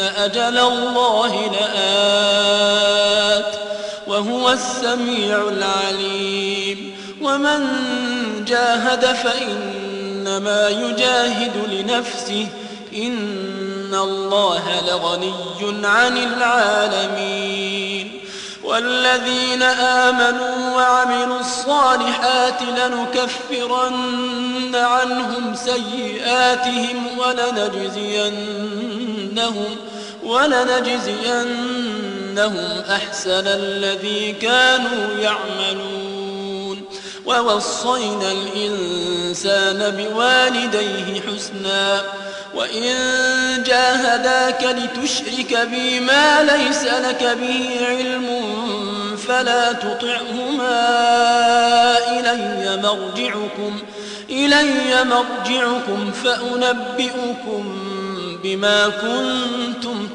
أجل الله لآت وهو السميع العليم ومن جاهد فإنما يجاهد لنفسه إن الله لغني عن العالمين والذين آمنوا وعملوا الصالحات لنكفرن عنهم سيئاتهم ولنجزينهم ولنجزينهم أحسن الذي كانوا يعملون. ووصينا الإنسان بوالديه حسنا. وإن جاهداك لتشرك بي ما ليس لك به علم فلا تطعهما إلي مرجعكم. إلي مرجعكم فأنبئكم بما كنتم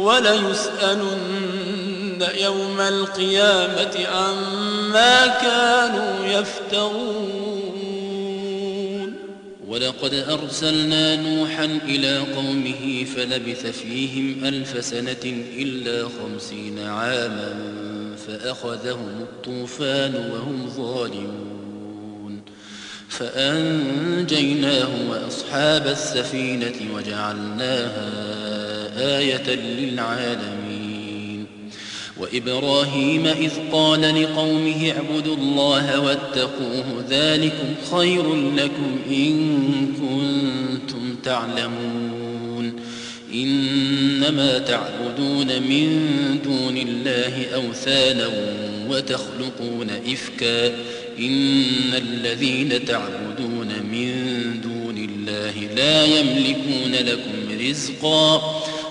وليسألن يوم القيامة عما كانوا يفترون. ولقد أرسلنا نوحا إلى قومه فلبث فيهم ألف سنة إلا خمسين عاما فأخذهم الطوفان وهم ظالمون. فأنجيناه وأصحاب السفينة وجعلناها آية للعالمين. وإبراهيم إذ قال لقومه اعبدوا الله واتقوه ذلكم خير لكم إن كنتم تعلمون. إنما تعبدون من دون الله أوثانا وتخلقون إفكا. إن الذين تعبدون من دون الله لا يملكون لكم رزقا.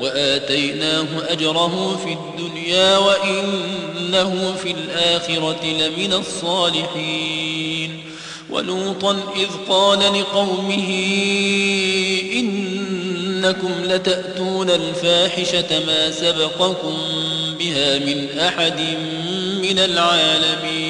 وآتيناه أجره في الدنيا وإنه في الآخرة لمن الصالحين. ولوطا إذ قال لقومه إنكم لتأتون الفاحشة ما سبقكم بها من أحد من العالمين.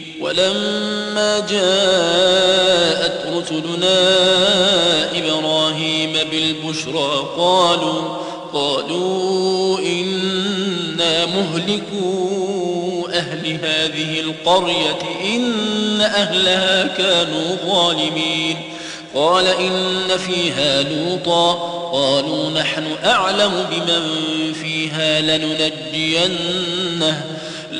ولما جاءت رسلنا إبراهيم بالبشرى قالوا قالوا إنا مهلكو أهل هذه القرية إن أهلها كانوا ظالمين. قال إن فيها لوطا قالوا نحن أعلم بمن فيها لننجينه.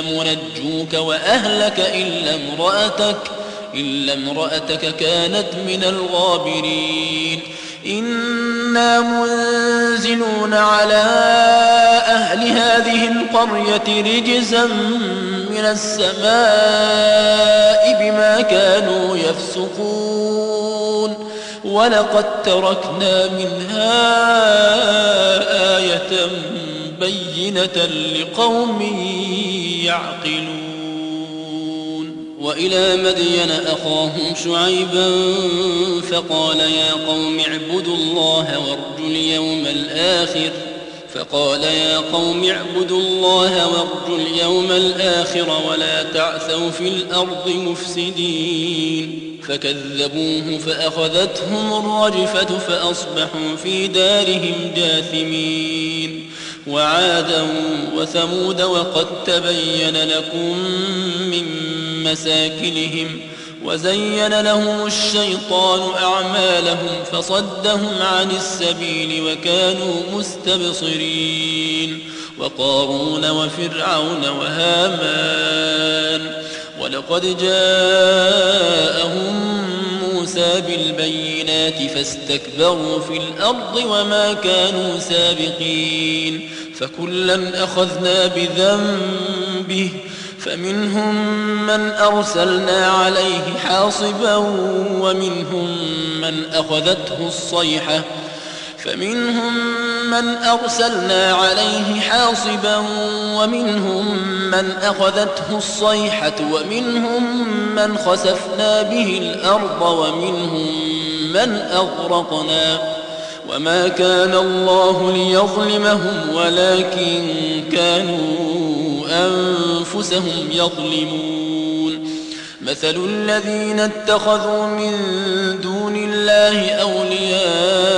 منجوك وأهلك إلا امرأتك إلا امرأتك كانت من الغابرين. إنا منزلون على أهل هذه القرية رجزا من السماء بما كانوا يفسقون. ولقد تركنا منها آية بينة لقوم يعقلون وإلى مدين أخاهم شعيبا فقال يا قوم اعبدوا الله وارجوا اليوم الآخر فقال يا قوم اعبدوا الله وارجوا اليوم الآخر ولا تعثوا في الأرض مفسدين فكذبوه فأخذتهم الرجفة فأصبحوا في دارهم جاثمين وعادا وثمود وقد تبين لكم من مساكنهم وزين لهم الشيطان أعمالهم فصدهم عن السبيل وكانوا مستبصرين وقارون وفرعون وهامان ولقد جاءهم موسى بالبينات فاستكبروا في الأرض وما كانوا سابقين فكلا أخذنا بذنبه فمنهم من أرسلنا عليه حاصبا ومنهم من أخذته الصيحة فمنهم من أرسلنا عليه حاصبا ومنهم من أخذته الصيحة ومنهم من خسفنا به الأرض ومنهم من أغرقنا وما كان الله ليظلمهم ولكن كانوا أنفسهم يظلمون. مثل الذين اتخذوا من دون الله أولياء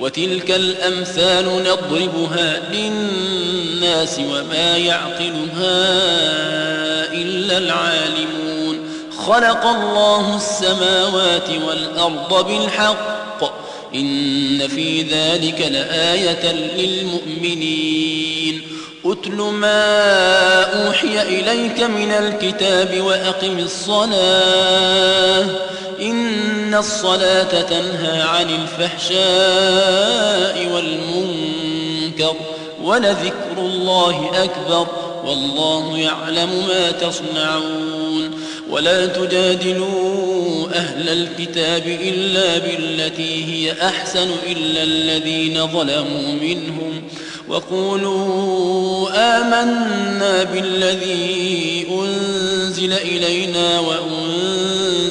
وتلك الأمثال نضربها للناس وما يعقلها إلا العالمون. خلق الله السماوات والأرض بالحق. إن في ذلك لآية للمؤمنين. أتل ما أوحي إليك من الكتاب وأقم الصلاة. إن الصلاة تنهى عن الفحشاء والمنكر ولذكر الله أكبر والله يعلم ما تصنعون ولا تجادلوا أهل الكتاب إلا بالتي هي أحسن إلا الذين ظلموا منهم وقولوا آمنا بالذي أنزل إلينا وأنزل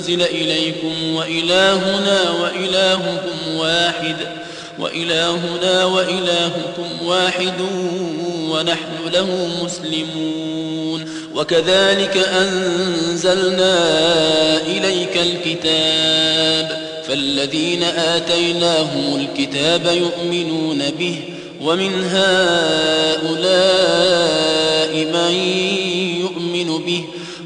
إليكم وإلهنا وإلهكم واحد وإلهنا وإلهكم واحد ونحن له مسلمون. وكذلك أنزلنا إليك الكتاب فالذين آتيناهم الكتاب يؤمنون به ومن هؤلاء من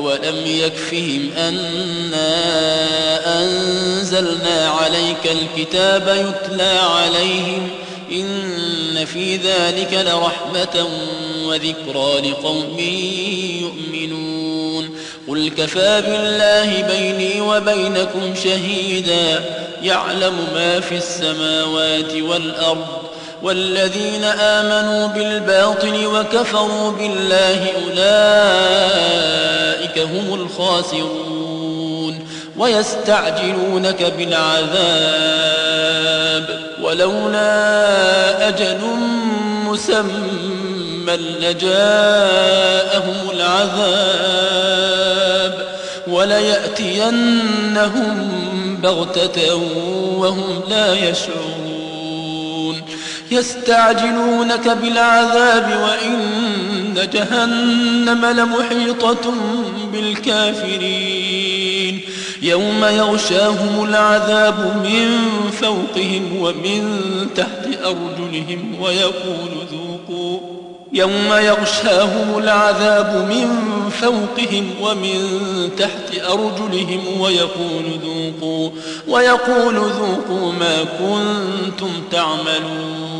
أولم يكفهم أنا أنزلنا عليك الكتاب يتلى عليهم إن في ذلك لرحمة وذكرى لقوم يؤمنون قل كفى بالله بيني وبينكم شهيدا يعلم ما في السماوات والأرض والذين آمنوا بالباطل وكفروا بالله أولئك هم الخاسرون ويستعجلونك بالعذاب ولولا أجل مسمى لجاءهم العذاب وليأتينهم بغتة وهم لا يشعرون يستعجلونك بالعذاب وإن جهنم لمحيطة بالكافرين. يوم يغشاهم العذاب من فوقهم ومن تحت أرجلهم ويقول ذوقوا. يوم يغشاهم العذاب من فوقهم ومن تحت أرجلهم ويقول ذوقوا. ويقول ذوقوا ما كنتم تعملون.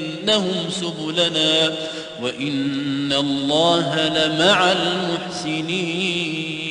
لنهدينهم سبلنا وإن الله لمع المحسنين.